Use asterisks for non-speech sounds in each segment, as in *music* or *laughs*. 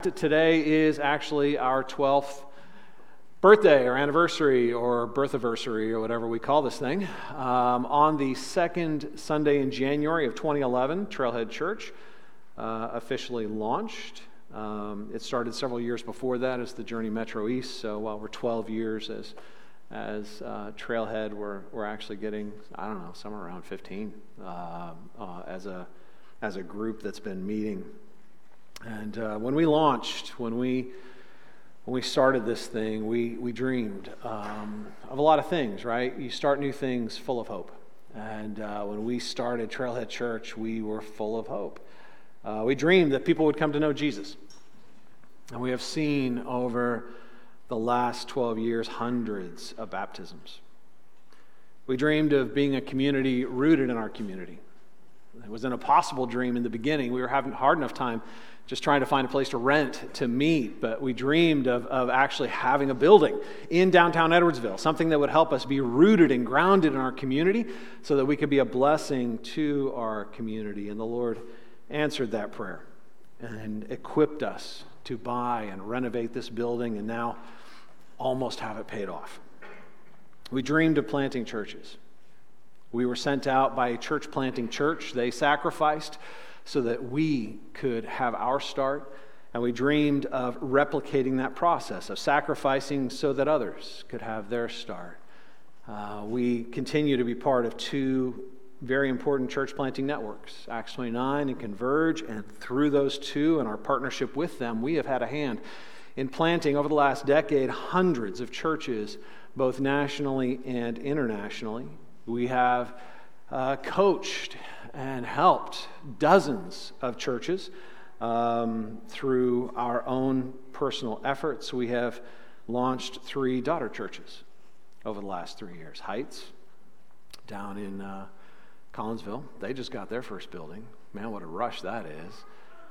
Today is actually our 12th birthday or anniversary or birth anniversary or whatever we call this thing. Um, on the second Sunday in January of 2011, Trailhead Church uh, officially launched. Um, it started several years before that as the Journey Metro East. So while we're 12 years as as uh, Trailhead, we're, we're actually getting I don't know somewhere around 15 uh, uh as a as a group that's been meeting and uh, when we launched, when we when we started this thing, we we dreamed um, of a lot of things. Right? You start new things full of hope. And uh, when we started Trailhead Church, we were full of hope. Uh, we dreamed that people would come to know Jesus. And we have seen over the last 12 years hundreds of baptisms. We dreamed of being a community rooted in our community. It was an impossible dream in the beginning. We were having hard enough time just trying to find a place to rent to meet, but we dreamed of, of actually having a building in downtown Edwardsville, something that would help us be rooted and grounded in our community so that we could be a blessing to our community. And the Lord answered that prayer and equipped us to buy and renovate this building and now almost have it paid off. We dreamed of planting churches. We were sent out by a church planting church. They sacrificed so that we could have our start. And we dreamed of replicating that process, of sacrificing so that others could have their start. Uh, we continue to be part of two very important church planting networks, Acts 29 and Converge. And through those two and our partnership with them, we have had a hand in planting over the last decade hundreds of churches, both nationally and internationally. We have uh, coached and helped dozens of churches um, through our own personal efforts. We have launched three daughter churches over the last three years Heights down in uh, Collinsville. They just got their first building. Man, what a rush that is.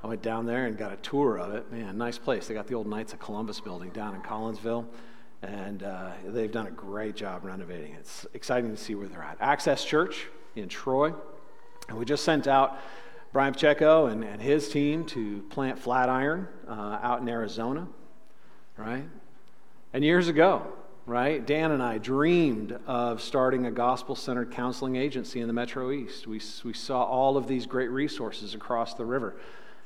I went down there and got a tour of it. Man, nice place. They got the old Knights of Columbus building down in Collinsville, and uh, they've done a great job renovating it. It's exciting to see where they're at. Access Church in Troy. And we just sent out Brian Pacheco and, and his team to plant Flatiron uh, out in Arizona, right? And years ago, right, Dan and I dreamed of starting a gospel centered counseling agency in the Metro East. We, we saw all of these great resources across the river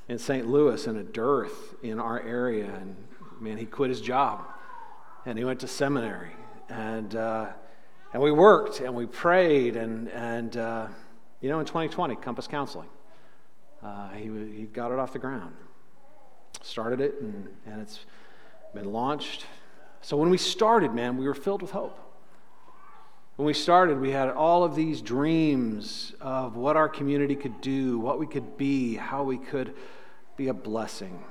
in St. Louis and a dearth in our area. And man, he quit his job and he went to seminary. And, uh, and we worked and we prayed and, and uh, you know, in 2020, Compass Counseling, uh, he, he got it off the ground, started it, and, and it's been launched. So when we started, man, we were filled with hope. When we started, we had all of these dreams of what our community could do, what we could be, how we could be a blessing.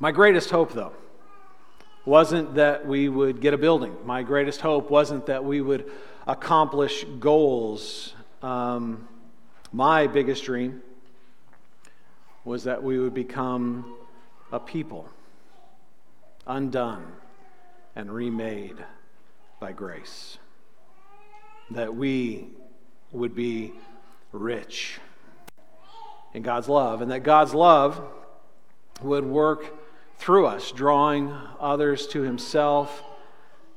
My greatest hope, though, wasn't that we would get a building. My greatest hope wasn't that we would accomplish goals um, my biggest dream was that we would become a people undone and remade by grace. That we would be rich in God's love, and that God's love would work through us, drawing others to Himself,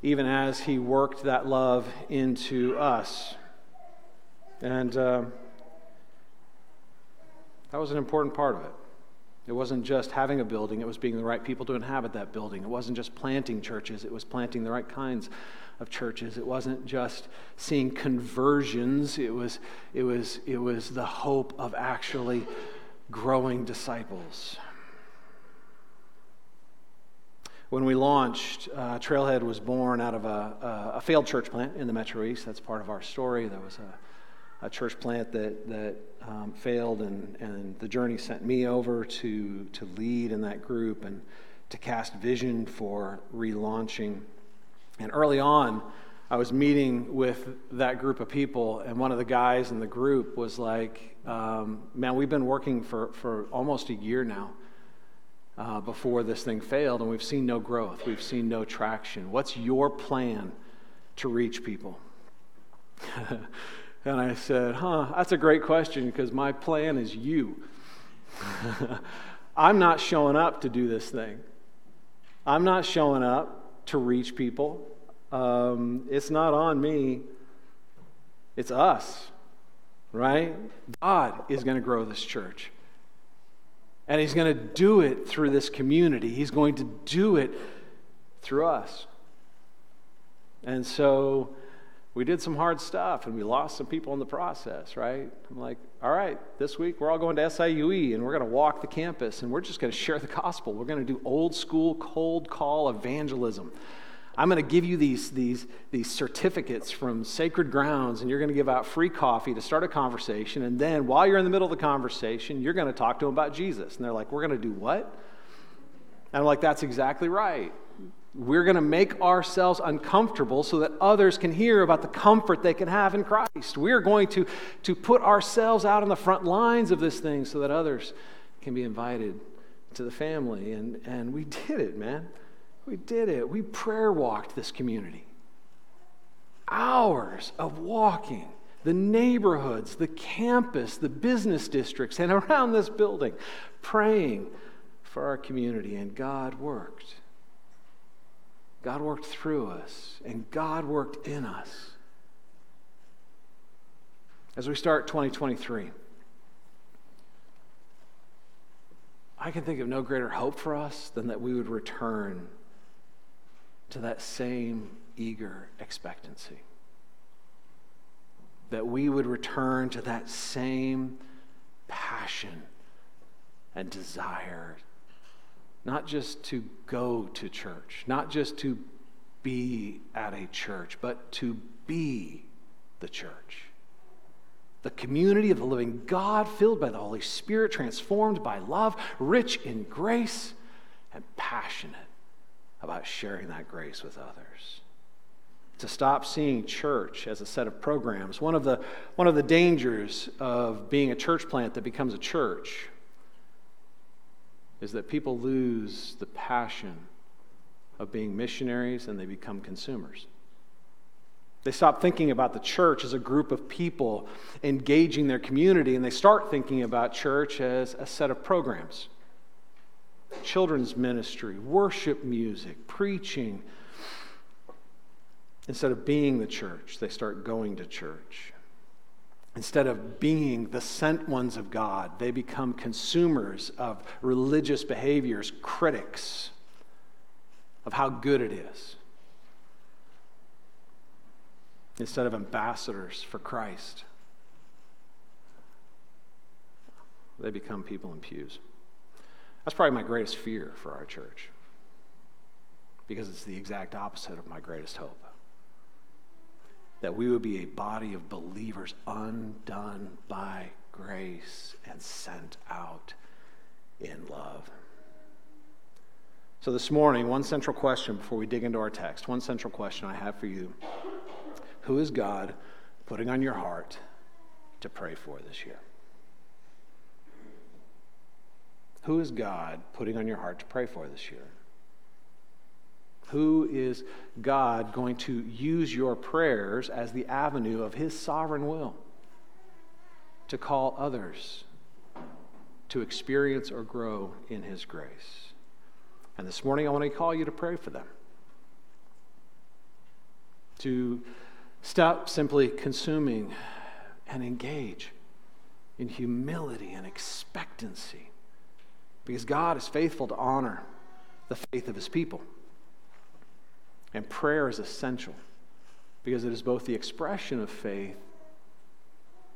even as He worked that love into us. And uh, that was an important part of it. It wasn't just having a building, it was being the right people to inhabit that building. It wasn't just planting churches, it was planting the right kinds of churches. It wasn't just seeing conversions, it was, it was, it was the hope of actually growing disciples. When we launched, uh, Trailhead was born out of a, a, a failed church plant in the Metro East. That's part of our story. There was a a church plant that, that um, failed, and, and the journey sent me over to, to lead in that group and to cast vision for relaunching. And early on, I was meeting with that group of people, and one of the guys in the group was like, um, Man, we've been working for, for almost a year now uh, before this thing failed, and we've seen no growth. We've seen no traction. What's your plan to reach people? *laughs* And I said, Huh, that's a great question because my plan is you. *laughs* I'm not showing up to do this thing. I'm not showing up to reach people. Um, it's not on me, it's us, right? God is going to grow this church. And He's going to do it through this community, He's going to do it through us. And so we did some hard stuff and we lost some people in the process, right? I'm like, all right, this week we're all going to SIUE and we're going to walk the campus and we're just going to share the gospel. We're going to do old school cold call evangelism. I'm going to give you these, these, these certificates from Sacred Grounds, and you're going to give out free coffee to start a conversation. And then while you're in the middle of the conversation, you're going to talk to them about Jesus. And they're like, We're going to do what? And I'm like, That's exactly right. We're going to make ourselves uncomfortable so that others can hear about the comfort they can have in Christ. We're going to, to put ourselves out on the front lines of this thing so that others can be invited to the family. And, and we did it, man. We did it. We prayer walked this community. Hours of walking the neighborhoods, the campus, the business districts, and *laughs* around this building, praying for our community. And God worked. God worked through us, and God worked in us. As we start 2023, I can think of no greater hope for us than that we would return to that same eager expectancy. That we would return to that same passion and desire not just to go to church, not just to be at a church, but to be the church. The community of the living God, filled by the Holy Spirit, transformed by love, rich in grace, and passionate about sharing that grace with others. To stop seeing church as a set of programs. One of the, one of the dangers of being a church plant that becomes a church is that people lose the passion of being missionaries and they become consumers. They stop thinking about the church as a group of people engaging their community and they start thinking about church as a set of programs children's ministry, worship music, preaching. Instead of being the church, they start going to church. Instead of being the sent ones of God, they become consumers of religious behaviors, critics of how good it is. Instead of ambassadors for Christ, they become people in pews. That's probably my greatest fear for our church because it's the exact opposite of my greatest hope that we would be a body of believers undone by grace and sent out in love. So, this morning, one central question before we dig into our text, one central question I have for you Who is God putting on your heart to pray for this year? Who is God putting on your heart to pray for this year? Who is God going to use your prayers as the avenue of His sovereign will to call others to experience or grow in His grace? And this morning, I want to call you to pray for them. To stop simply consuming and engage in humility and expectancy. Because God is faithful to honor the faith of His people. And prayer is essential because it is both the expression of faith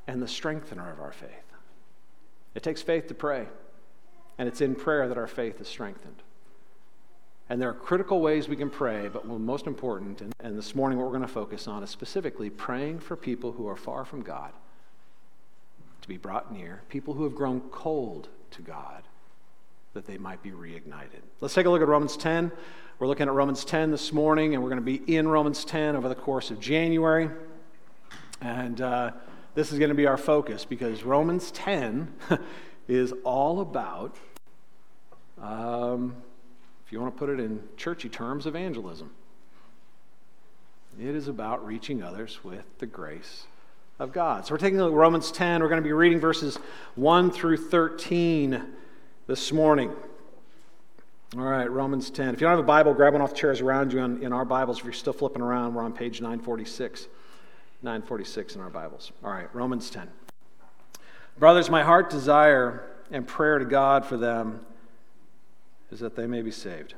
and the strengthener of our faith. It takes faith to pray, and it's in prayer that our faith is strengthened. And there are critical ways we can pray, but most important, and, and this morning what we're going to focus on is specifically praying for people who are far from God to be brought near, people who have grown cold to God, that they might be reignited. Let's take a look at Romans 10. We're looking at Romans 10 this morning, and we're going to be in Romans 10 over the course of January. And uh, this is going to be our focus because Romans 10 *laughs* is all about, um, if you want to put it in churchy terms, evangelism. It is about reaching others with the grace of God. So we're taking a look at Romans 10. We're going to be reading verses 1 through 13 this morning. All right, Romans 10. If you don't have a Bible, grab one off the chairs around you in, in our Bibles. If you're still flipping around, we're on page 946. 946 in our Bibles. All right, Romans 10. Brothers, my heart desire and prayer to God for them is that they may be saved.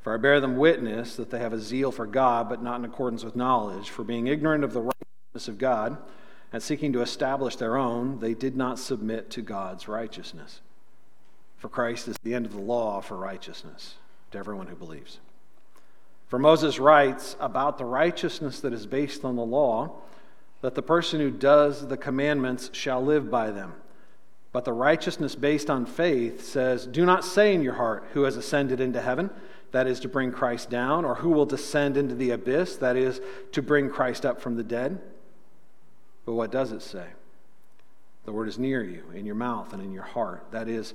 For I bear them witness that they have a zeal for God, but not in accordance with knowledge. For being ignorant of the righteousness of God and seeking to establish their own, they did not submit to God's righteousness. For Christ is the end of the law for righteousness to everyone who believes. For Moses writes about the righteousness that is based on the law, that the person who does the commandments shall live by them. But the righteousness based on faith says, Do not say in your heart, Who has ascended into heaven? That is to bring Christ down, or who will descend into the abyss? That is to bring Christ up from the dead. But what does it say? The word is near you, in your mouth and in your heart. That is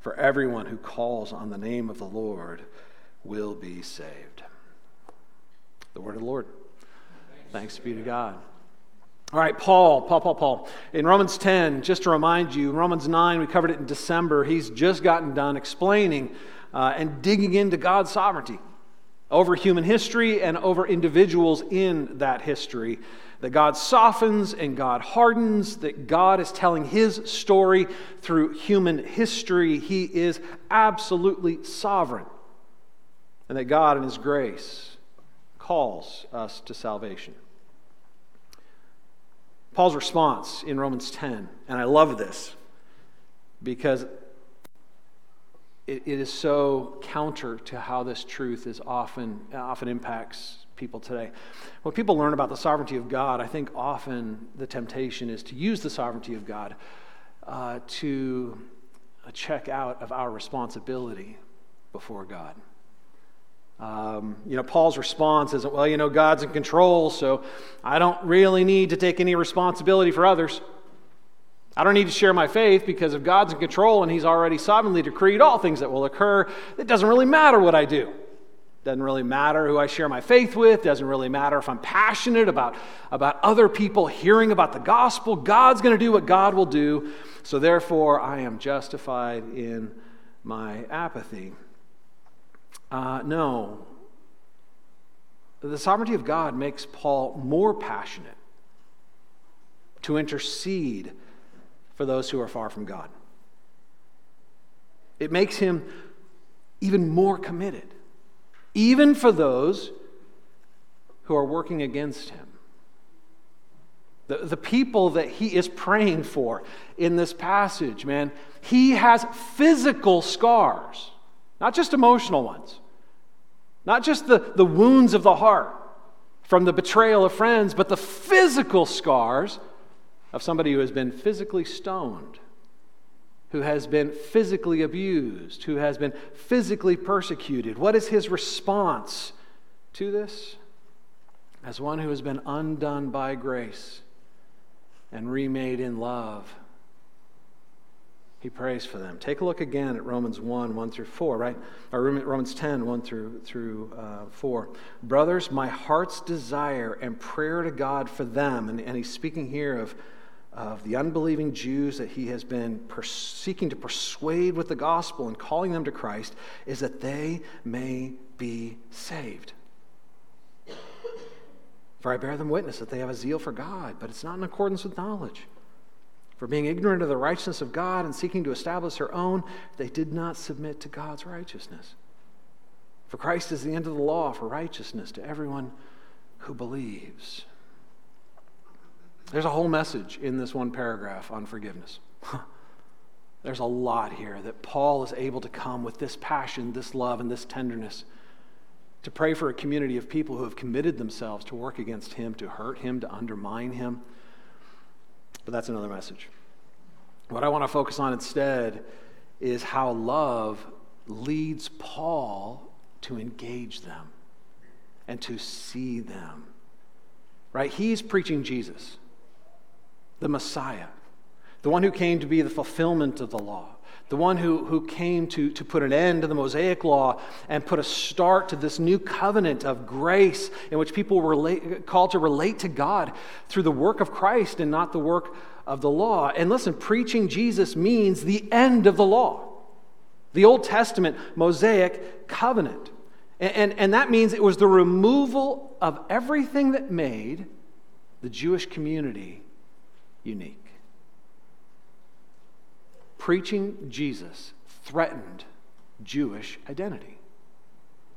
For everyone who calls on the name of the Lord will be saved. The word of the Lord. Thanks be to God. All right, Paul, Paul, Paul, Paul. In Romans 10, just to remind you, Romans 9, we covered it in December. He's just gotten done explaining uh, and digging into God's sovereignty over human history and over individuals in that history. That God softens and God hardens, that God is telling his story through human history. He is absolutely sovereign. And that God, in his grace, calls us to salvation. Paul's response in Romans 10, and I love this because it, it is so counter to how this truth is often, often impacts people today. When people learn about the sovereignty of God, I think often the temptation is to use the sovereignty of God uh, to check out of our responsibility before God. Um, you know, Paul's response isn't, well, you know, God's in control, so I don't really need to take any responsibility for others. I don't need to share my faith because if God's in control and He's already sovereignly decreed all things that will occur, it doesn't really matter what I do. Doesn't really matter who I share my faith with. Doesn't really matter if I'm passionate about, about other people hearing about the gospel. God's going to do what God will do. So therefore, I am justified in my apathy. Uh, no. The sovereignty of God makes Paul more passionate to intercede for those who are far from God. It makes him even more committed, even for those who are working against him. The, the people that he is praying for in this passage, man, he has physical scars, not just emotional ones, not just the, the wounds of the heart from the betrayal of friends, but the physical scars of somebody who has been physically stoned, who has been physically abused, who has been physically persecuted. What is his response to this? As one who has been undone by grace and remade in love he prays for them. Take a look again at Romans 1, 1 through 4, right? Or Romans 10, 1 through, through uh, 4. Brothers, my heart's desire and prayer to God for them, and, and he's speaking here of, of the unbelieving Jews that he has been pers- seeking to persuade with the gospel and calling them to Christ, is that they may be saved. For I bear them witness that they have a zeal for God, but it's not in accordance with knowledge. For being ignorant of the righteousness of God and seeking to establish their own, they did not submit to God's righteousness. For Christ is the end of the law for righteousness to everyone who believes. There's a whole message in this one paragraph on forgiveness. There's a lot here that Paul is able to come with this passion, this love, and this tenderness to pray for a community of people who have committed themselves to work against him, to hurt him, to undermine him. But that's another message. What I want to focus on instead is how love leads Paul to engage them and to see them. Right? He's preaching Jesus, the Messiah, the one who came to be the fulfillment of the law, the one who, who came to, to put an end to the Mosaic law and put a start to this new covenant of grace in which people were relate, called to relate to God through the work of Christ and not the work of the law. And listen, preaching Jesus means the end of the law. The Old Testament Mosaic covenant. And, and, and, that means it was the removal of everything that made the Jewish community unique. Preaching Jesus threatened Jewish identity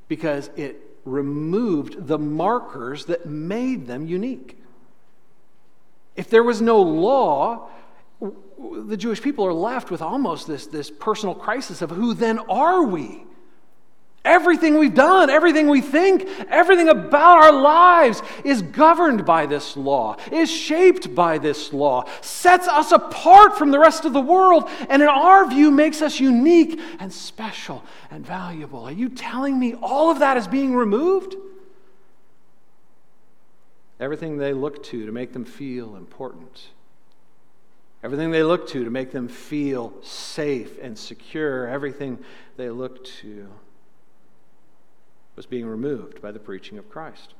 because it removed the markers that made them unique. If there was no law, the Jewish people are left with almost this, this personal crisis of who then are we? Everything we've done, everything we think, everything about our lives is governed by this law, is shaped by this law, sets us apart from the rest of the world, and in our view makes us unique and special and valuable. Are you telling me all of that is being removed? Everything they look to to make them feel important Everything they look to to make them feel safe and secure, everything they look to was being removed by the preaching of Christ.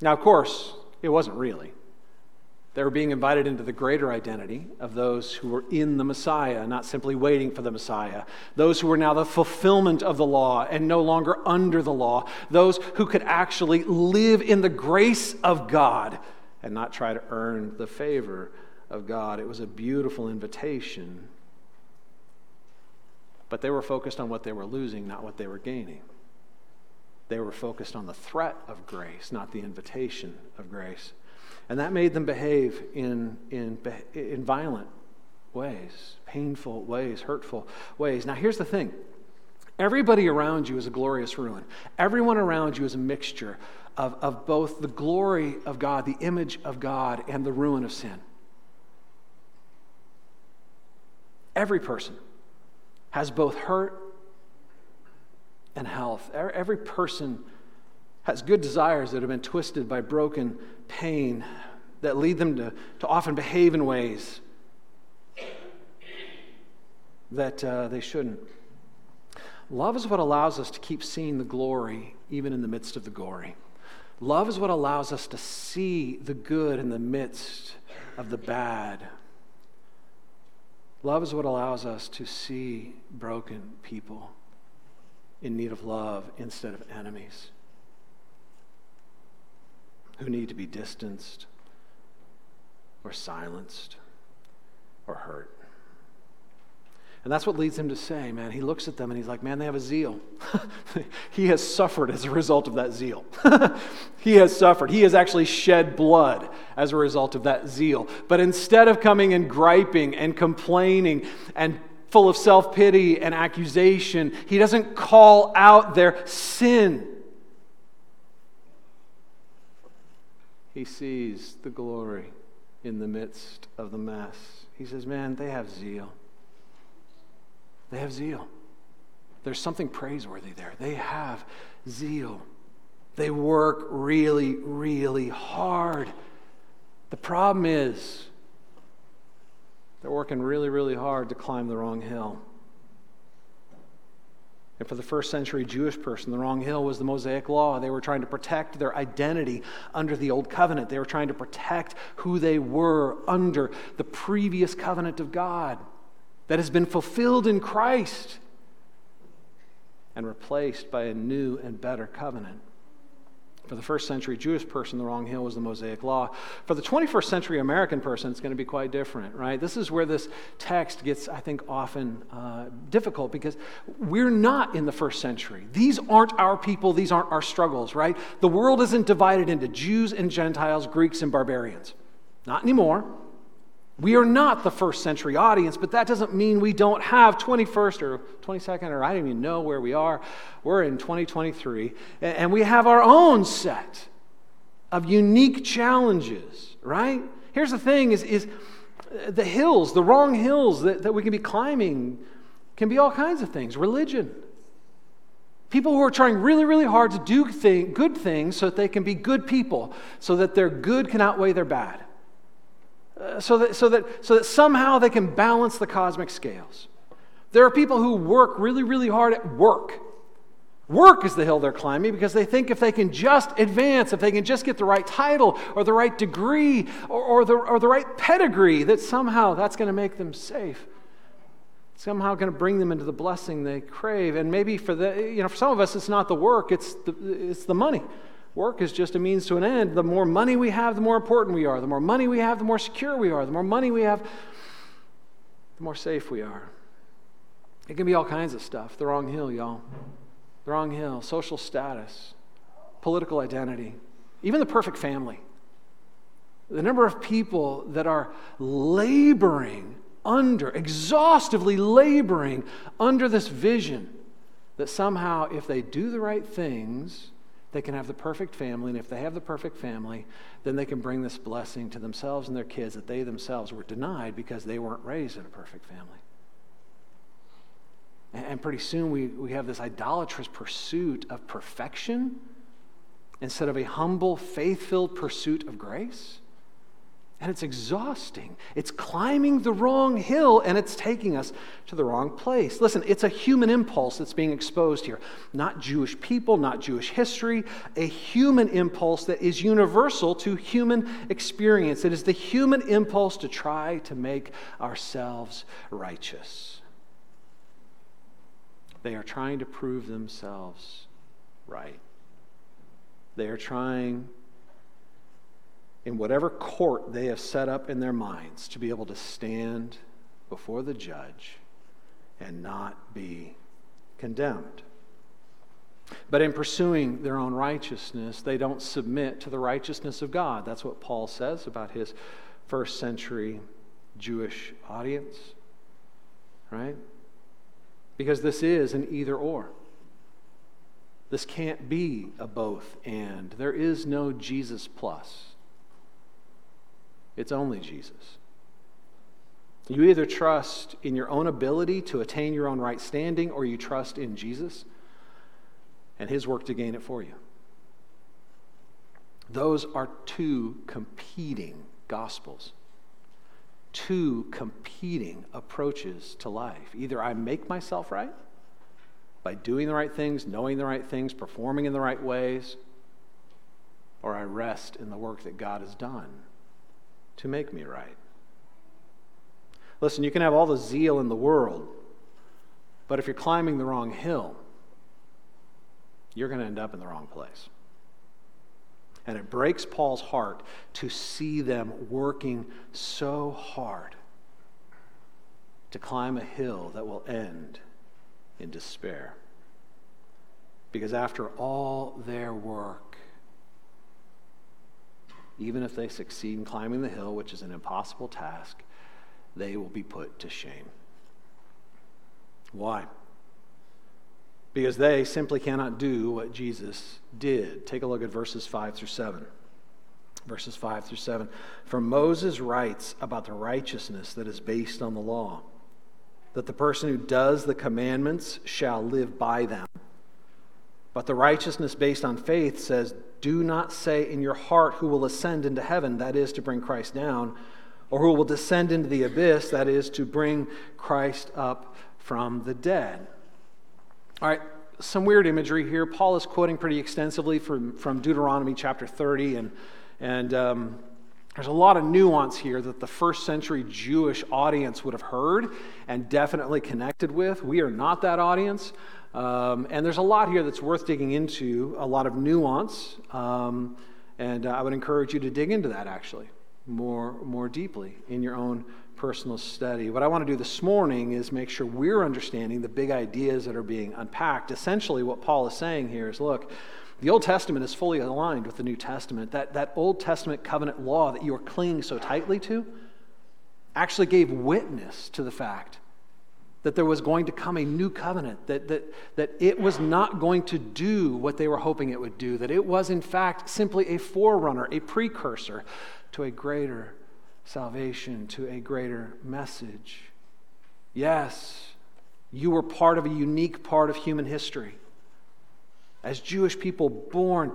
Now, of course, it wasn't really. They were being invited into the greater identity of those who were in the Messiah, not simply waiting for the Messiah. Those who were now the fulfillment of the law and no longer under the law. Those who could actually live in the grace of God and not try to earn the favor of God. It was a beautiful invitation. But they were focused on what they were losing, not what they were gaining. They were focused on the threat of grace, not the invitation of grace. And that made them behave in, in, in violent ways, painful ways, hurtful ways. Now, here's the thing everybody around you is a glorious ruin, everyone around you is a mixture of, of both the glory of God, the image of God, and the ruin of sin. Every person has both hurt and health. Every person has good desires that have been twisted by broken pain that lead them to, to often behave in ways that uh, they shouldn't. Love is what allows us to keep seeing the glory even in the midst of the gory. Love is what allows us to see the good in the midst of the bad. Love is what allows us to see broken people in need of love instead of enemies who need to be distanced or silenced or hurt. And that's what leads him to say, man, he looks at them and he's like, man, they have a zeal. *laughs* he has suffered as a result of that zeal. *laughs* he has suffered. He has actually shed blood as a result of that zeal. But instead of coming and griping and complaining and full of self pity and accusation, he doesn't call out their sin. He sees the glory in the midst of the mess. He says, man, they have zeal. They have zeal. There's something praiseworthy there. They have zeal. They work really, really hard. The problem is, they're working really, really hard to climb the wrong hill. And for the first century Jewish person, the wrong hill was the Mosaic Law. They were trying to protect their identity under the Old Covenant. They were trying to protect who they were under the previous covenant of God that has been fulfilled in Christ and replaced by a new and better covenant. For the first century Jewish person, the wrong hill was the Mosaic Law. For the 21st century American person, it's going to be quite different, right? This is where this text gets, I think, often uh, difficult because we're not in the first century. These aren't our people, these aren't our struggles, right? The world isn't divided into Jews and Gentiles, Greeks and barbarians. Not anymore. We are not the first century audience, but that doesn't mean we don't have 21st or 22nd, or I don't even know where we are. We're in 2023, and we have our own set of unique challenges, right? Here's the thing is, is uh, The hills, the wrong hills that, that we can be climbing, can be all kinds of things religion. People who are trying really, really hard to do thing, good things so that they can be good people, so that their good can outweigh their bad, so, that, so, that, so that somehow they can balance the cosmic scales. There are people who work really, really hard at work. Work is the hill they're climbing because they think if they can just advance, if they can just get the right title or the right degree or, or, the, or the right pedigree, that somehow that's going to make them safe somehow going to bring them into the blessing they crave. And maybe for the, you know, for some of us, it's not the work, it's the, it's the money. Work is just a means to an end. The more money we have, the more important we are. The more money we have, the more secure we are. The more money we have, the more safe we are. It can be all kinds of stuff. The wrong hill, y'all. The wrong hill. Social status, political identity, even the perfect family. The number of people that are laboring under, exhaustively laboring under this vision that somehow, if they do the right things, they can have the perfect family. And if they have the perfect family, then they can bring this blessing to themselves and their kids that they themselves were denied because they weren't raised in a perfect family. And pretty soon we, we have this idolatrous pursuit of perfection instead of a humble, faith filled pursuit of grace. And it's exhausting. It's climbing the wrong hill and it's taking us to the wrong place. Listen, it's a human impulse that's being exposed here. Not Jewish people, not Jewish history, a human impulse that is universal to human experience. It is the human impulse to try to make ourselves righteous. They are trying to prove themselves right. They are trying in whatever court they have set up in their minds to be able to stand before the judge and not be condemned. But in pursuing their own righteousness, they don't submit to the righteousness of God. That's what Paul says about his first century Jewish audience, right? Because this is an either or. This can't be a both and. There is no Jesus plus. It's only Jesus. You either trust in your own ability to attain your own right standing, or you trust in Jesus and his work to gain it for you. Those are two competing gospels, two competing approaches to life. Either I make myself right by doing the right things, knowing the right things, performing in the right ways, or I rest in the work that God has done to make me right. Listen, you can have all the zeal in the world, but if you're climbing the wrong hill, you're going to end up in the wrong place. And it breaks Paul's heart to see them working so hard to climb a hill that will end in despair. Because after all their work, even if they succeed in climbing the hill, which is an impossible task, they will be put to shame. Why? Because they simply cannot do what Jesus did. Take a look at verses 5 through 7. Verses 5 through 7. For Moses writes about the righteousness that is based on the law, that the person who does the commandments shall live by them. But the righteousness based on faith says, Do not say in your heart who will ascend into heaven, that is to bring Christ down, or who will descend into the abyss, that is to bring Christ up from the dead. All right, some weird imagery here. Paul is quoting pretty extensively from, from Deuteronomy chapter 30, and, and um, there's a lot of nuance here that the first century Jewish audience would have heard and definitely connected with. We are not that audience. Um, and there's a lot here that's worth digging into, a lot of nuance. Um, and uh, I would encourage you to dig into that actually more, more deeply in your own personal study. What I want to do this morning is make sure we're understanding the big ideas that are being unpacked. Essentially, what Paul is saying here is look, the Old Testament is fully aligned with the New Testament. That, that Old Testament covenant law that you are clinging so tightly to actually gave witness to the fact that there was going to come a new covenant, that, that, that it was not going to do what they were hoping it would do, that it was, in fact, simply a forerunner, a precursor to a greater salvation to a greater message. Yes, you were part of a unique part of human history. As Jewish people born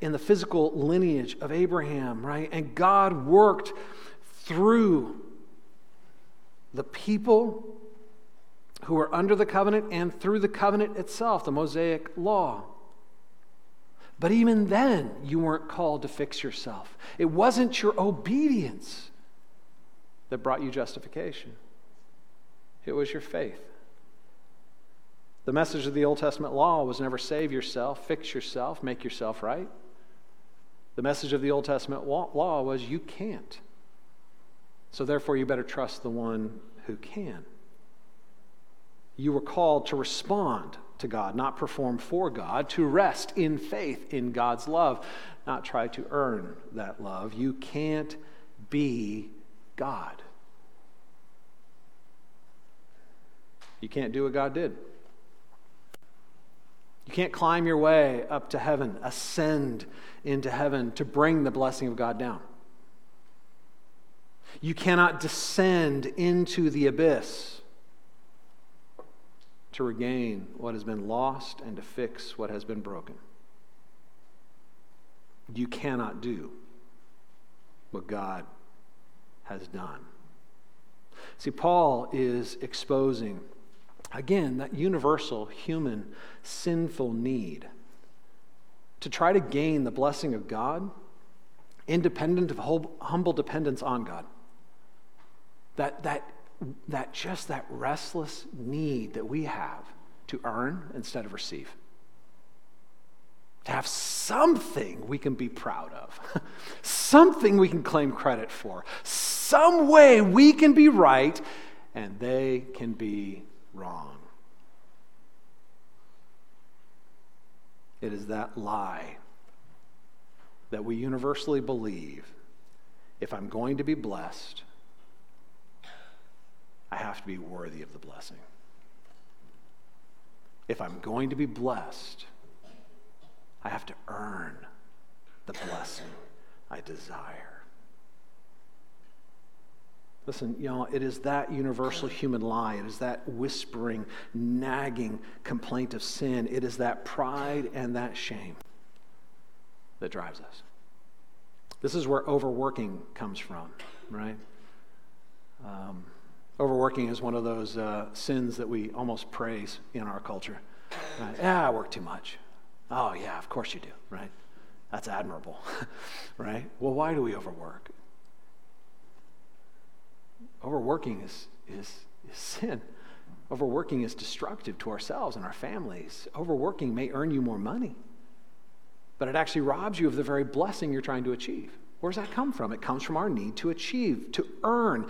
in the physical lineage of Abraham, right? And God worked through the people who were under the covenant and through the covenant itself, the Mosaic law. But even then, you weren't called to fix yourself. It wasn't your obedience that brought you justification, it was your faith. The message of the Old Testament law was never save yourself, fix yourself, make yourself right. The message of the Old Testament law was you can't. So therefore, you better trust the one who can. You were called to respond to God, not perform for God, to rest in faith in God's love, not try to earn that love. You can't be God. You can't do what God did. You can't climb your way up to heaven, ascend into heaven to bring the blessing of God down. You cannot descend into the abyss to regain what has been lost and to fix what has been broken. You cannot do what God has done. See, Paul is exposing, again, that universal human sinful need to try to gain the blessing of God independent of humble dependence on God. That, that that just that restless need that we have to earn instead of receive. To have something we can be proud of, *laughs* something we can claim credit for, some way we can be right and they can be wrong. It is that lie that we universally believe if I'm going to be blessed, have to be worthy of the blessing. If I'm going to be blessed, I have to earn the blessing I desire. Listen, you know, it is that universal human lie. It is that whispering, nagging complaint of sin. It is that pride and that shame that drives us. This is where overworking comes from, right? Um, Overworking is one of those uh, sins that we almost praise in our culture. Right? Yeah, I work too much. Oh, yeah, of course you do, right? That's admirable, *laughs* right? Well, why do we overwork? Overworking is, is, is sin. Overworking is destructive to ourselves and our families. Overworking may earn you more money, but it actually robs you of the very blessing you're trying to achieve. Where does that come from? It comes from our need to achieve, to earn,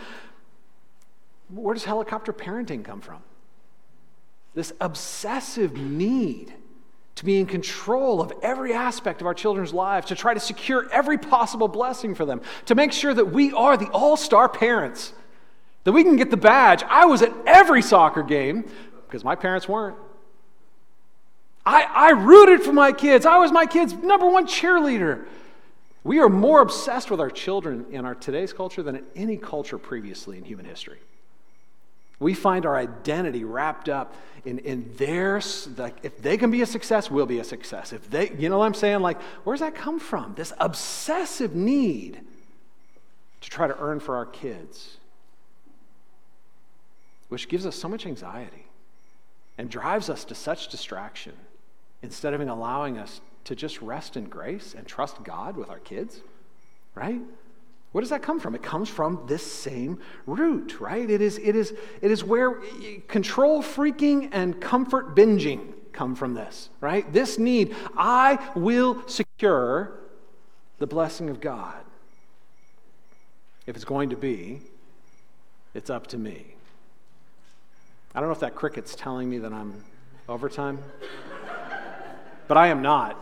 where does helicopter parenting come from? This obsessive need to be in control of every aspect of our children's lives, to try to secure every possible blessing for them, to make sure that we are the all star parents, that we can get the badge. I was at every soccer game because my parents weren't. I, I rooted for my kids, I was my kids' number one cheerleader. We are more obsessed with our children in our today's culture than in any culture previously in human history. We find our identity wrapped up in, in theirs. Like, if they can be a success, we'll be a success. If they, you know what I'm saying? Like, where's that come from? This obsessive need to try to earn for our kids, which gives us so much anxiety and drives us to such distraction instead of allowing us to just rest in grace and trust God with our kids, right? Where does that come from? It comes from this same root, right? It is, it is, it is where control freaking and comfort binging come from this, right? This need, I will secure the blessing of God. If it's going to be, it's up to me. I don't know if that cricket's telling me that I'm overtime, but I am not.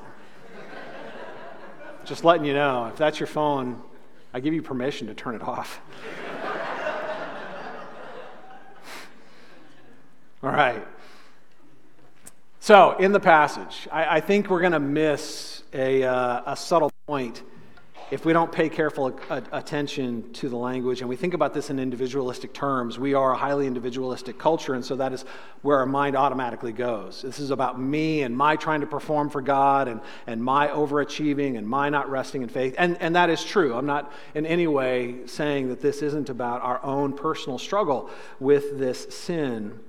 Just letting you know, if that's your phone, I give you permission to turn it off. All right. So, in the passage, I, I think we're going to miss a, uh, a subtle point if we don't pay careful attention to the language and we think about this in individualistic terms, we are a highly individualistic culture, and so that is where our mind automatically goes. This is about me and my trying to perform for God and, and my overachieving and my not resting in faith. And, and that is true. I'm not in any way saying that this isn't about our own personal struggle with this sin.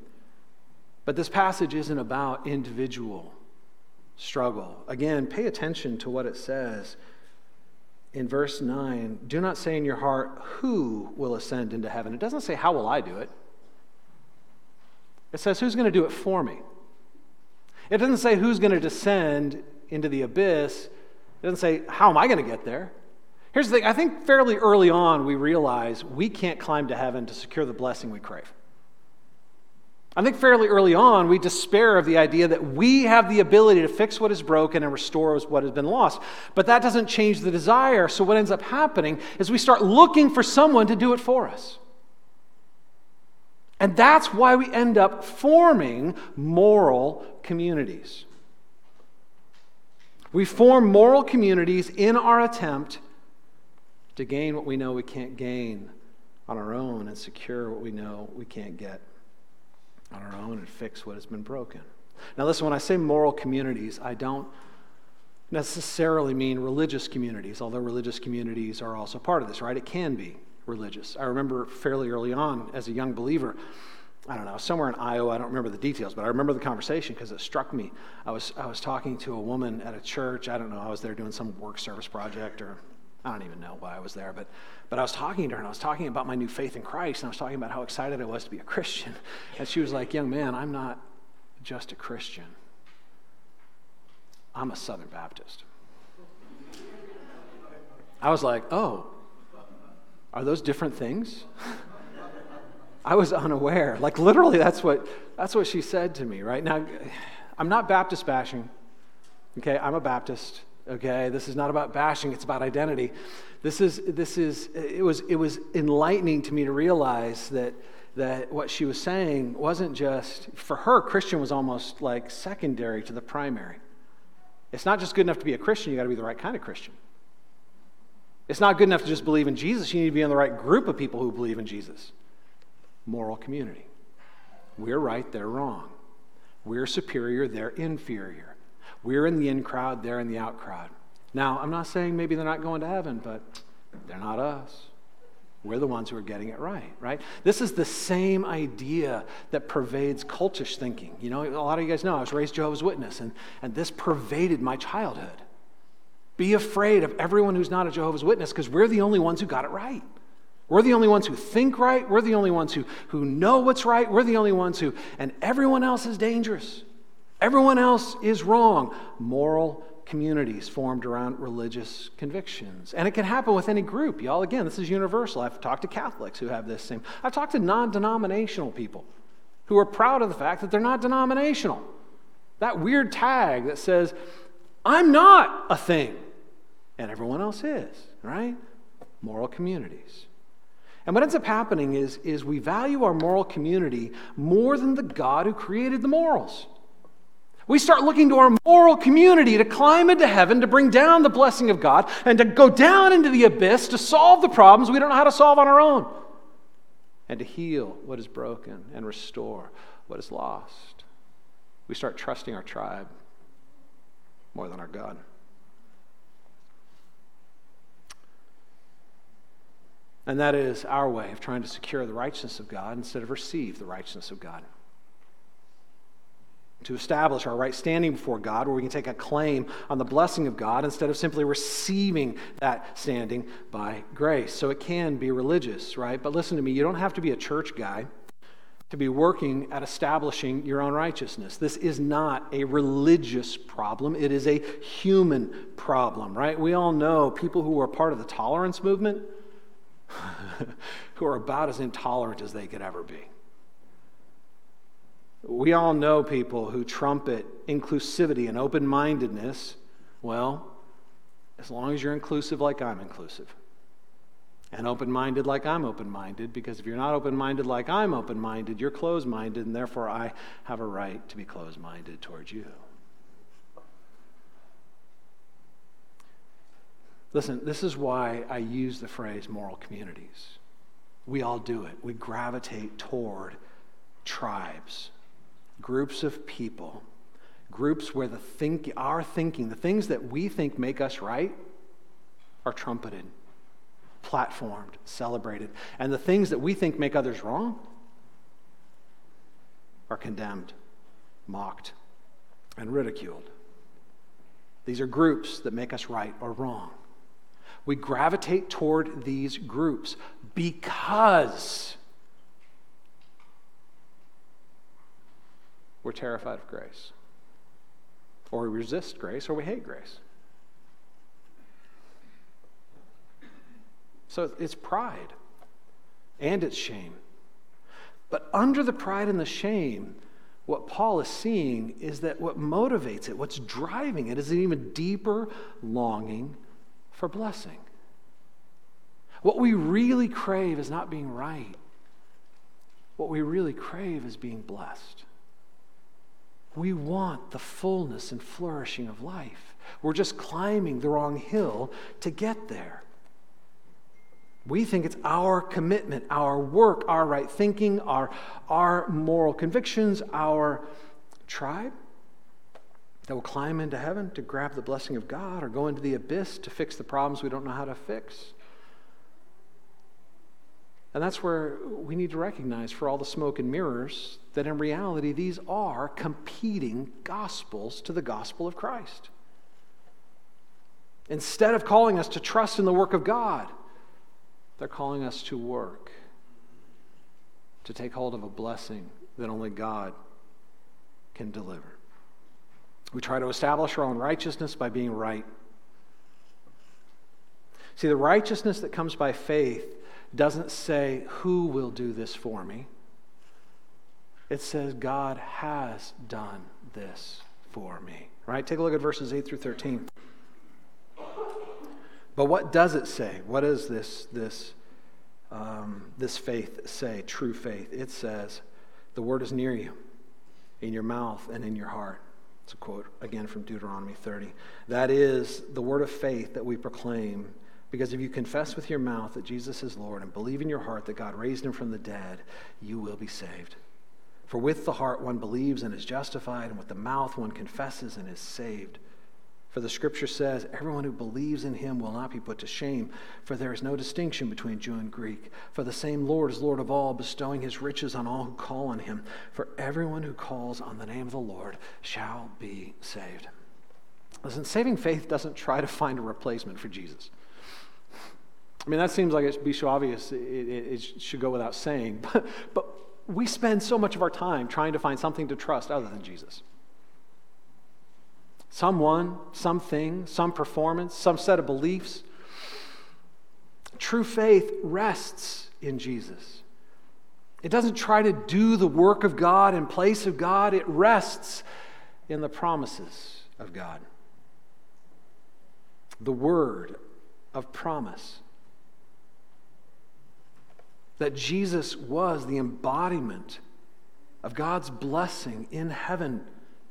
But this passage isn't about individual struggle. Again, pay attention to what it says in verse 9, do not say in your heart, Who will ascend into heaven? It doesn't say, How will I do it? It says, Who's going to do it for me? It doesn't say, Who's going to descend into the abyss? It doesn't say, How am I going to get there? Here's the thing I think fairly early on we realize we can't climb to heaven to secure the blessing we crave. I think fairly early on, we despair of the idea that we have the ability to fix what is broken and restore what has been lost. But that doesn't change the desire. So, what ends up happening is we start looking for someone to do it for us. And that's why we end up forming moral communities. We form moral communities in our attempt to gain what we know we can't gain on our own and secure what we know we can't get on our own and fix what has been broken. Now, listen, when I say moral communities, I don't necessarily mean religious communities, although religious communities are also part of this, right? It can be religious. I remember fairly early on as a young believer, I don't know, somewhere in Iowa, I don't remember the details, but I remember the conversation because it struck me. I was, I was talking to a woman at a church, I don't know, I was there doing some work service project or I don't even know why I was there, but, but I was talking to her and I was talking about my new faith in Christ and I was talking about how excited I was to be a Christian. *laughs* And she was like, Young man, I'm not just a Christian, I'm a Southern Baptist. I was like, Oh, are those different things? *laughs* I was unaware. Like literally that's what that's what she said to me, right? Now I'm not Baptist bashing. Okay, I'm a Baptist okay? This is not about bashing it's about identity. This is this is it was it was enlightening to me to realize that that what she was saying wasn't just for her christian was almost like secondary to the primary. It's not just good enough to be a christian you got to be the right kind of christian. It's not good enough to just believe in jesus you need to be in the right group of people who believe in jesus. Moral community. We're right they're wrong. We're superior they're inferior we're in the in crowd, they're in the out crowd. Now, I'm not saying maybe they're not going to heaven, but they're not us. We're the ones who are getting it right, right? This is the same idea that pervades cultish thinking. You know, a lot of you guys know I was raised Jehovah's Witness, and, and this pervaded my childhood. Be afraid of everyone who's not a Jehovah's Witness because we're the only ones who got it right. We're the only ones who think right. We're the only ones who, who know what's right. We're the only ones who, and everyone else is dangerous. Everyone else is wrong. Moral communities formed around religious convictions. And it can happen with any group, y'all. Again, this is universal. I've talked to Catholics who have this same. I've talked to non denominational people who are proud of the fact that they're not denominational. That weird tag that says, I'm not a thing, and everyone else is, right? Moral communities. And what ends up happening is, is we value our moral community more than the God who created the morals. We start looking to our moral community to climb into heaven, to bring down the blessing of God, and to go down into the abyss to solve the problems we don't know how to solve on our own, and to heal what is broken and restore what is lost. We start trusting our tribe more than our God. And that is our way of trying to secure the righteousness of God instead of receive the righteousness of God to establish our right standing before God, where we can take a claim on the blessing of God instead of simply receiving that standing by grace. So it can be religious, right? But listen to me, you don't have to be a church guy to be working at establishing your own righteousness. This is not a religious problem, it is a human problem, right? We all know people who are part of the tolerance movement *laughs* who are about as intolerant as they could ever be. We all know people who trumpet inclusivity and open mindedness. Well, as long as you're inclusive like I'm inclusive, and open minded like I'm open minded, because if you're not open minded like I'm open minded, you're closed minded, and therefore I have a right to be closed minded towards you. Listen, this is why I use the phrase moral communities. We all do it. We gravitate toward tribes, groups of people, groups where the think, our thinking, the things that we think make us right, are trumpeted, platformed, celebrated. And the things that we think make others wrong are condemned, mocked, and ridiculed. These are groups that make us right or wrong. We gravitate toward these groups because we're terrified of grace, or we resist grace, or we hate grace. So it's pride and it's shame. But under the pride and the shame, what Paul is seeing is that what motivates it, what's driving it, is an even deeper longing for blessing. What we really crave is not being right. What we really crave is being blessed. We want the fullness and flourishing of life. We're just climbing the wrong hill to get there. We think it's our commitment, our work, our right thinking, our, our moral convictions, our tribe that will climb into heaven to grab the blessing of God or go into the abyss to fix the problems we don't know how to fix. And that's where we need to recognize, for all the smoke and mirrors, that in reality, these are competing gospels to the gospel of Christ. Instead of calling us to trust in the work of God, they're calling us to work, to take hold of a blessing that only God can deliver. We try to establish our own righteousness by being right. See, the righteousness that comes by faith doesn't say, Who will do this for me? It says, God has done this for me. Right? Take a look at verses 8 through 13. But what does it say? What does this, this, um, this faith say, true faith? It says, The word is near you, in your mouth and in your heart. It's a quote again from Deuteronomy 30. That is the word of faith that we proclaim. Because if you confess with your mouth that Jesus is Lord and believe in your heart that God raised him from the dead, you will be saved. For with the heart one believes and is justified, and with the mouth one confesses and is saved. For the scripture says, Everyone who believes in him will not be put to shame, for there is no distinction between Jew and Greek. For the same Lord is Lord of all, bestowing his riches on all who call on him. For everyone who calls on the name of the Lord shall be saved. Listen, saving faith doesn't try to find a replacement for Jesus. I mean, that seems like it should be so obvious, it, it, it should go without saying. *laughs* But, but we spend so much of our time trying to find something to trust other than Jesus someone, something, some performance, some set of beliefs. True faith rests in Jesus. It doesn't try to do the work of God in place of God, it rests in the promises of God. The word of promise. That Jesus was the embodiment of God's blessing in heaven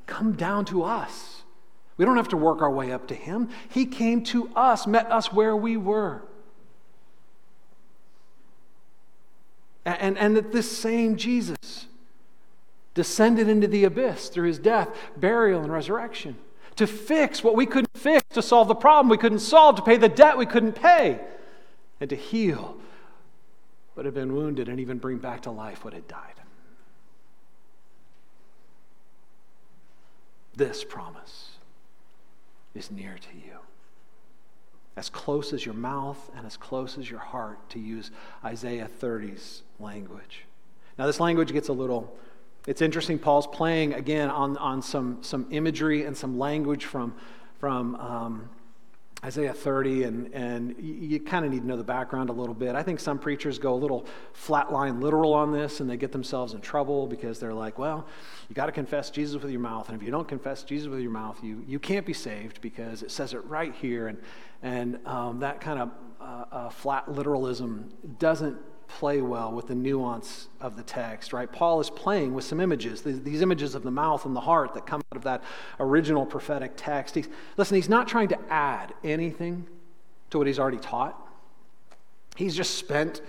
come down to us. We don't have to work our way up to Him. He came to us, met us where we were. And, and that this same Jesus descended into the abyss through his death, burial, and resurrection to fix what we couldn't fix, to solve the problem we couldn't solve, to pay the debt we couldn't pay, and to heal what had been wounded and even bring back to life what had died. This promise is near to you. As close as your mouth and as close as your heart, to use Isaiah 30's language. Now, this language gets a little, it's interesting. Paul's playing again on, on some, some imagery and some language from, from um, Isaiah 30, and, and you, kind of need to know the background a little bit. I think some preachers go a little flatline literal on this, and they get themselves in trouble because they're like, well, you got to confess Jesus with your mouth, and if you don't confess Jesus with your mouth, you, you can't be saved because it says it right here. And, and um, that kind of uh, uh, flat literalism doesn't play well with the nuance of the text, right? Paul is playing with some images, these images of the mouth and the heart that come out of that original prophetic text. He's, listen, he's not trying to add anything to what he's already taught. He's just spent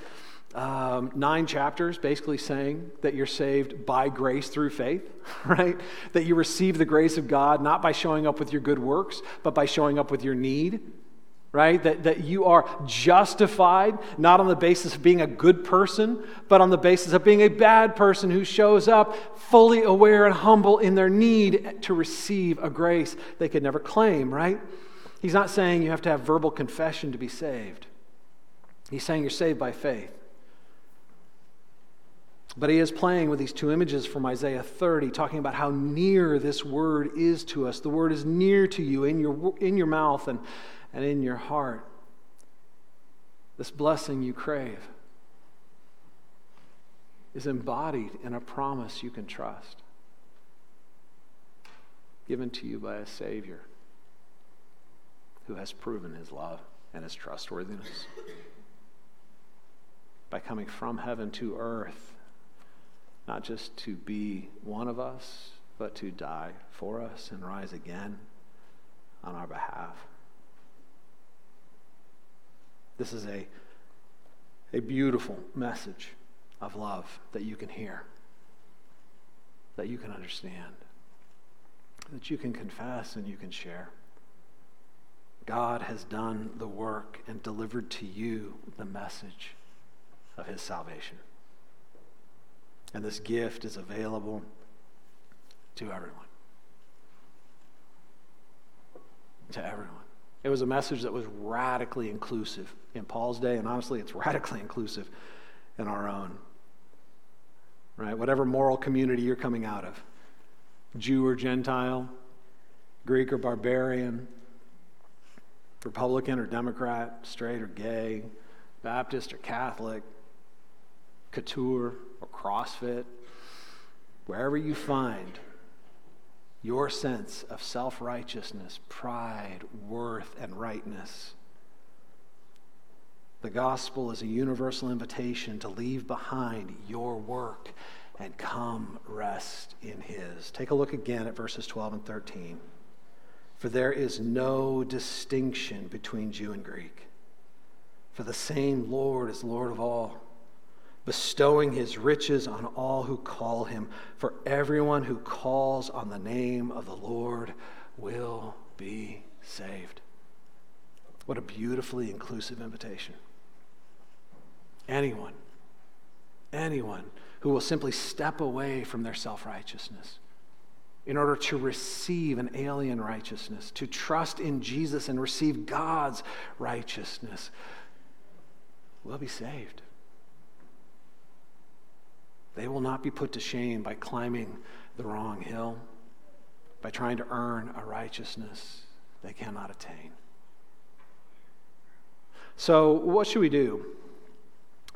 um, nine chapters basically saying that you're saved by grace through faith, *laughs* right? That you receive the grace of God not by showing up with your good works, but by showing up with your need, right? That, that you are justified not on the basis of being a good person, but on the basis of being a bad person who shows up fully aware and humble in their need to receive a grace they could never claim, right? He's not saying you have to have verbal confession to be saved. He's saying you're saved by faith. But he is playing with these two images from Isaiah 30, talking about how near this word is to us. The word is near to you in your, in your mouth and, and in your heart. This blessing you crave is embodied in a promise you can trust, given to you by a Savior who has proven his love and his trustworthiness by coming from heaven to earth not just to be one of us, but to die for us and rise again on our behalf. This is a, a beautiful message of love that you can hear, that you can understand, that you can confess and you can share. God has done the work and delivered to you the message of his salvation. And this gift is available to everyone. To everyone. It was a message that was radically inclusive in Paul's day, and honestly, it's *laughs* radically inclusive in our own. Right? Whatever moral community you're coming out of Jew or Gentile, Greek or barbarian, Republican or Democrat, straight or gay, Baptist or Catholic, couture or CrossFit, wherever you find your sense of self righteousness, pride, worth, and rightness. The gospel is a universal invitation to leave behind your work and come rest in His. Take a look again at verses 12 and 13. For there is no distinction between Jew and Greek, for the same Lord is Lord of all bestowing his riches on all who call him. For everyone who calls on the name of the Lord will be saved. What a beautifully inclusive invitation. Anyone, anyone who will simply step away from their self righteousness in order to receive an alien righteousness, to trust in Jesus and receive God's righteousness, will be saved. They will not be put to shame by climbing the wrong hill, by trying to earn a righteousness they cannot attain. So, what should we do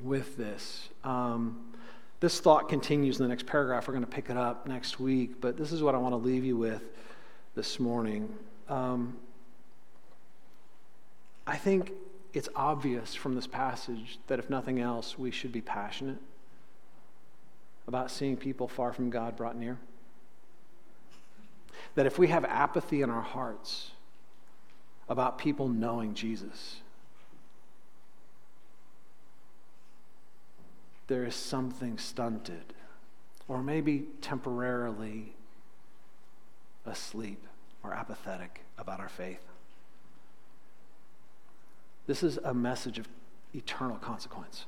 with this? Um, this thought continues in the next paragraph. We're going to pick it up next week, but this is what I want to leave you with this morning. Um, I think it's obvious from this passage that if nothing else, we should be passionate about seeing people far from God brought near? That if we have apathy in our hearts about people knowing Jesus, there is something stunted or maybe temporarily asleep or apathetic about our faith. This is a message of eternal consequence.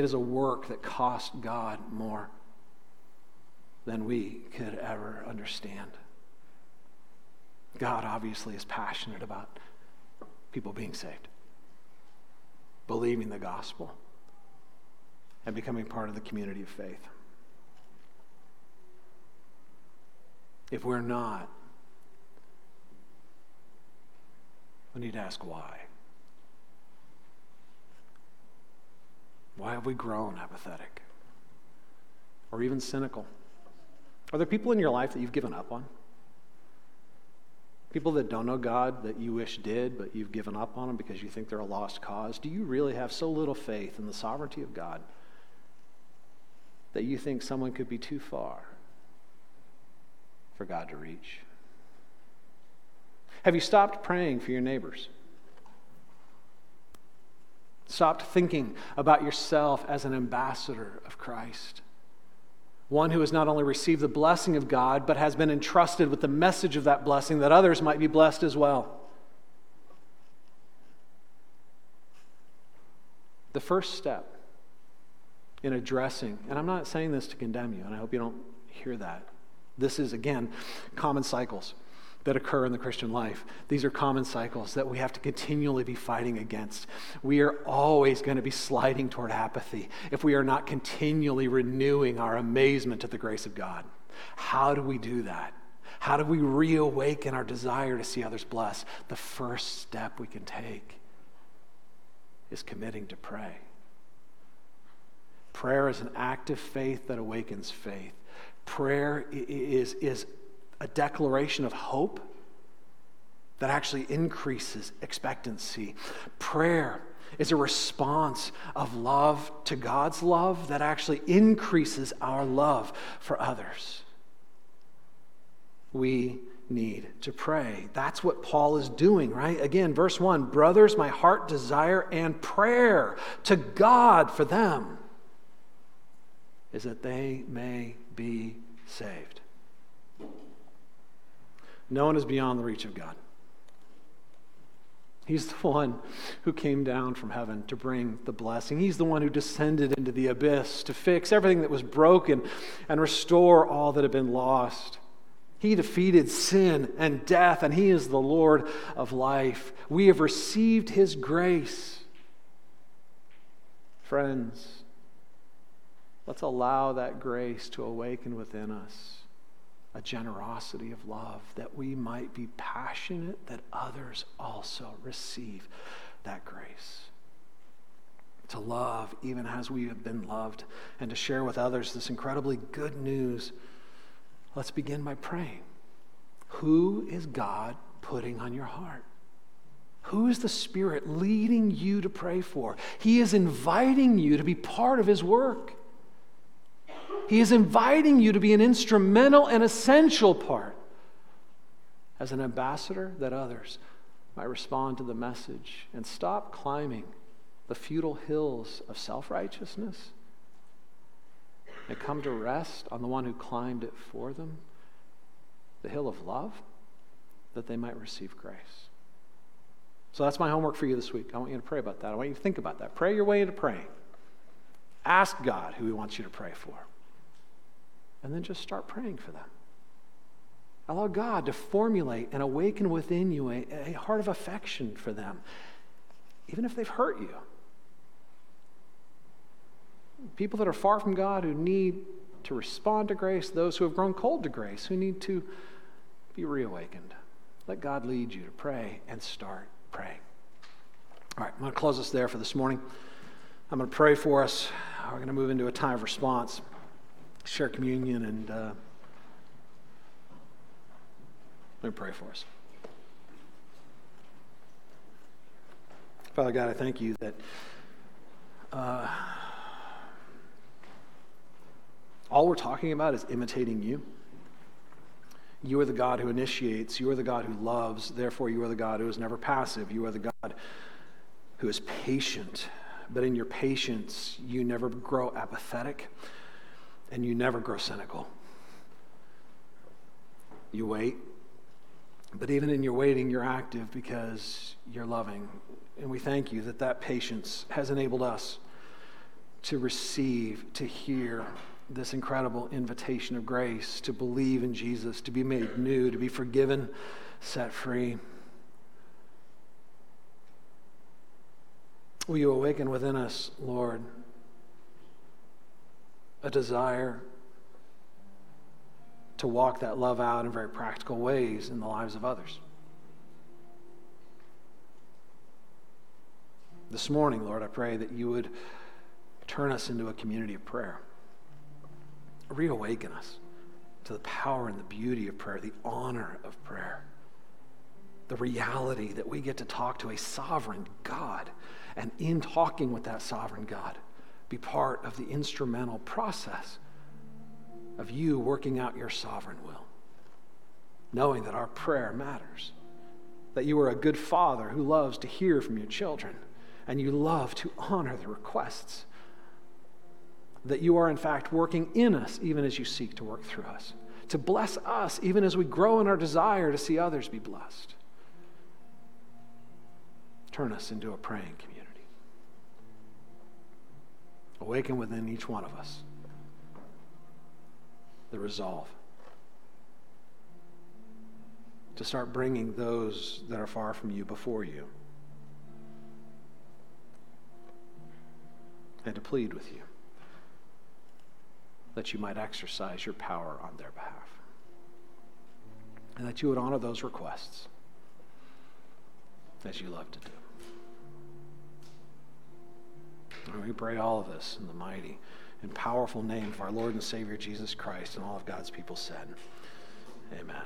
It is a work that cost God more than we could ever understand. God obviously is passionate about people being saved, believing the gospel, and becoming part of the community of faith. If we're not, we need to ask why. Why have we grown apathetic or even cynical? Are there people in your life that you've given up on? People that don't know God that you wish did, but you've given up on them because you think they're a lost cause? Do you really have so little faith in the sovereignty of God that you think someone could be too far for God to reach? Have you stopped praying for your neighbors? Stopped thinking about yourself as an ambassador of Christ. One who has not only received the blessing of God, but has been entrusted with the message of that blessing that others might be blessed as well. The first step in addressing, and I'm not saying this to condemn you, and I hope you don't hear that. This is, again, common cycles that occur in the Christian life. These are common cycles that we have to continually be fighting against. We are always going to be sliding toward apathy if we are not continually renewing our amazement at the grace of God. How do we do that? How do we reawaken our desire to see others blessed? The first step we can take is committing to pray. Prayer is an act of faith that awakens faith. Prayer is, is a declaration of hope that actually increases expectancy. Prayer is a response of love to God's love that actually increases our love for others. We need to pray. That's what Paul is doing, right? Again, verse 1 Brothers, my heart desire and prayer to God for them is that they may be saved. No one is beyond the reach of God. He's the one who came down from heaven to bring the blessing. He's the one who descended into the abyss to fix everything that was broken and restore all that had been lost. He defeated sin and death, and He is the Lord of life. We have received His grace. Friends, let's allow that grace to awaken within us a generosity of love, that we might be passionate that others also receive that grace. To love even as we have been loved, and to share with others this incredibly good news. Let's begin by praying. Who is God putting on your heart? Who is the Spirit leading you to pray for? He is inviting you to be part of His work. He is inviting you to be an instrumental and essential part as an ambassador that others might respond to the message and stop climbing the futile hills of self righteousness and come to rest on the one who climbed it for them, the hill of love, that they might receive grace. So that's my homework for you this week. I want you to pray about that. I want you to think about that. Pray your way into praying. Ask God who He wants you to pray for and then just start praying for them. Allow God to formulate and awaken within you a, a heart of affection for them, even if they've hurt you. People that are far from God who need to respond to grace, those who have grown cold to grace, who need to be reawakened. Let God lead you to pray and start praying. All right, I'm going to close us there for this morning. I'm going to pray for us. We're going to move into a time of response share communion and uh, let me pray for us. Father God, I thank you that uh, all we're talking about is imitating you. You are the God who initiates. You are the God who loves. Therefore, you are the God who is never passive. You are the God who is patient. But in your patience, you never grow apathetic and you never grow cynical. You wait, but even in your waiting, you're active because you're loving. And we thank you that that patience has enabled us to receive, to hear this incredible invitation of grace, to believe in Jesus, to be made new, to be forgiven, set free. Will you awaken within us, Lord? A desire to walk that love out in very practical ways in the lives of others. This morning, Lord, I pray that you would turn us into a community of prayer. Reawaken us to the power and the beauty of prayer, the honor of prayer, the reality that we get to talk to a sovereign God. And in talking with that sovereign God, be part of the instrumental process of you working out your sovereign will, knowing that our prayer matters, that you are a good father who loves to hear from your children, and you love to honor the requests. That you are, in fact, working in us even as you seek to work through us, to bless us even as we grow in our desire to see others be blessed. Turn us into a praying community. Awaken within each one of us the resolve to start bringing those that are far from you before you and to plead with you that you might exercise your power on their behalf and that you would honor those requests as you love to do. And we pray all of this in the mighty and powerful name of our Lord and Savior Jesus Christ and all of God's people said, Amen.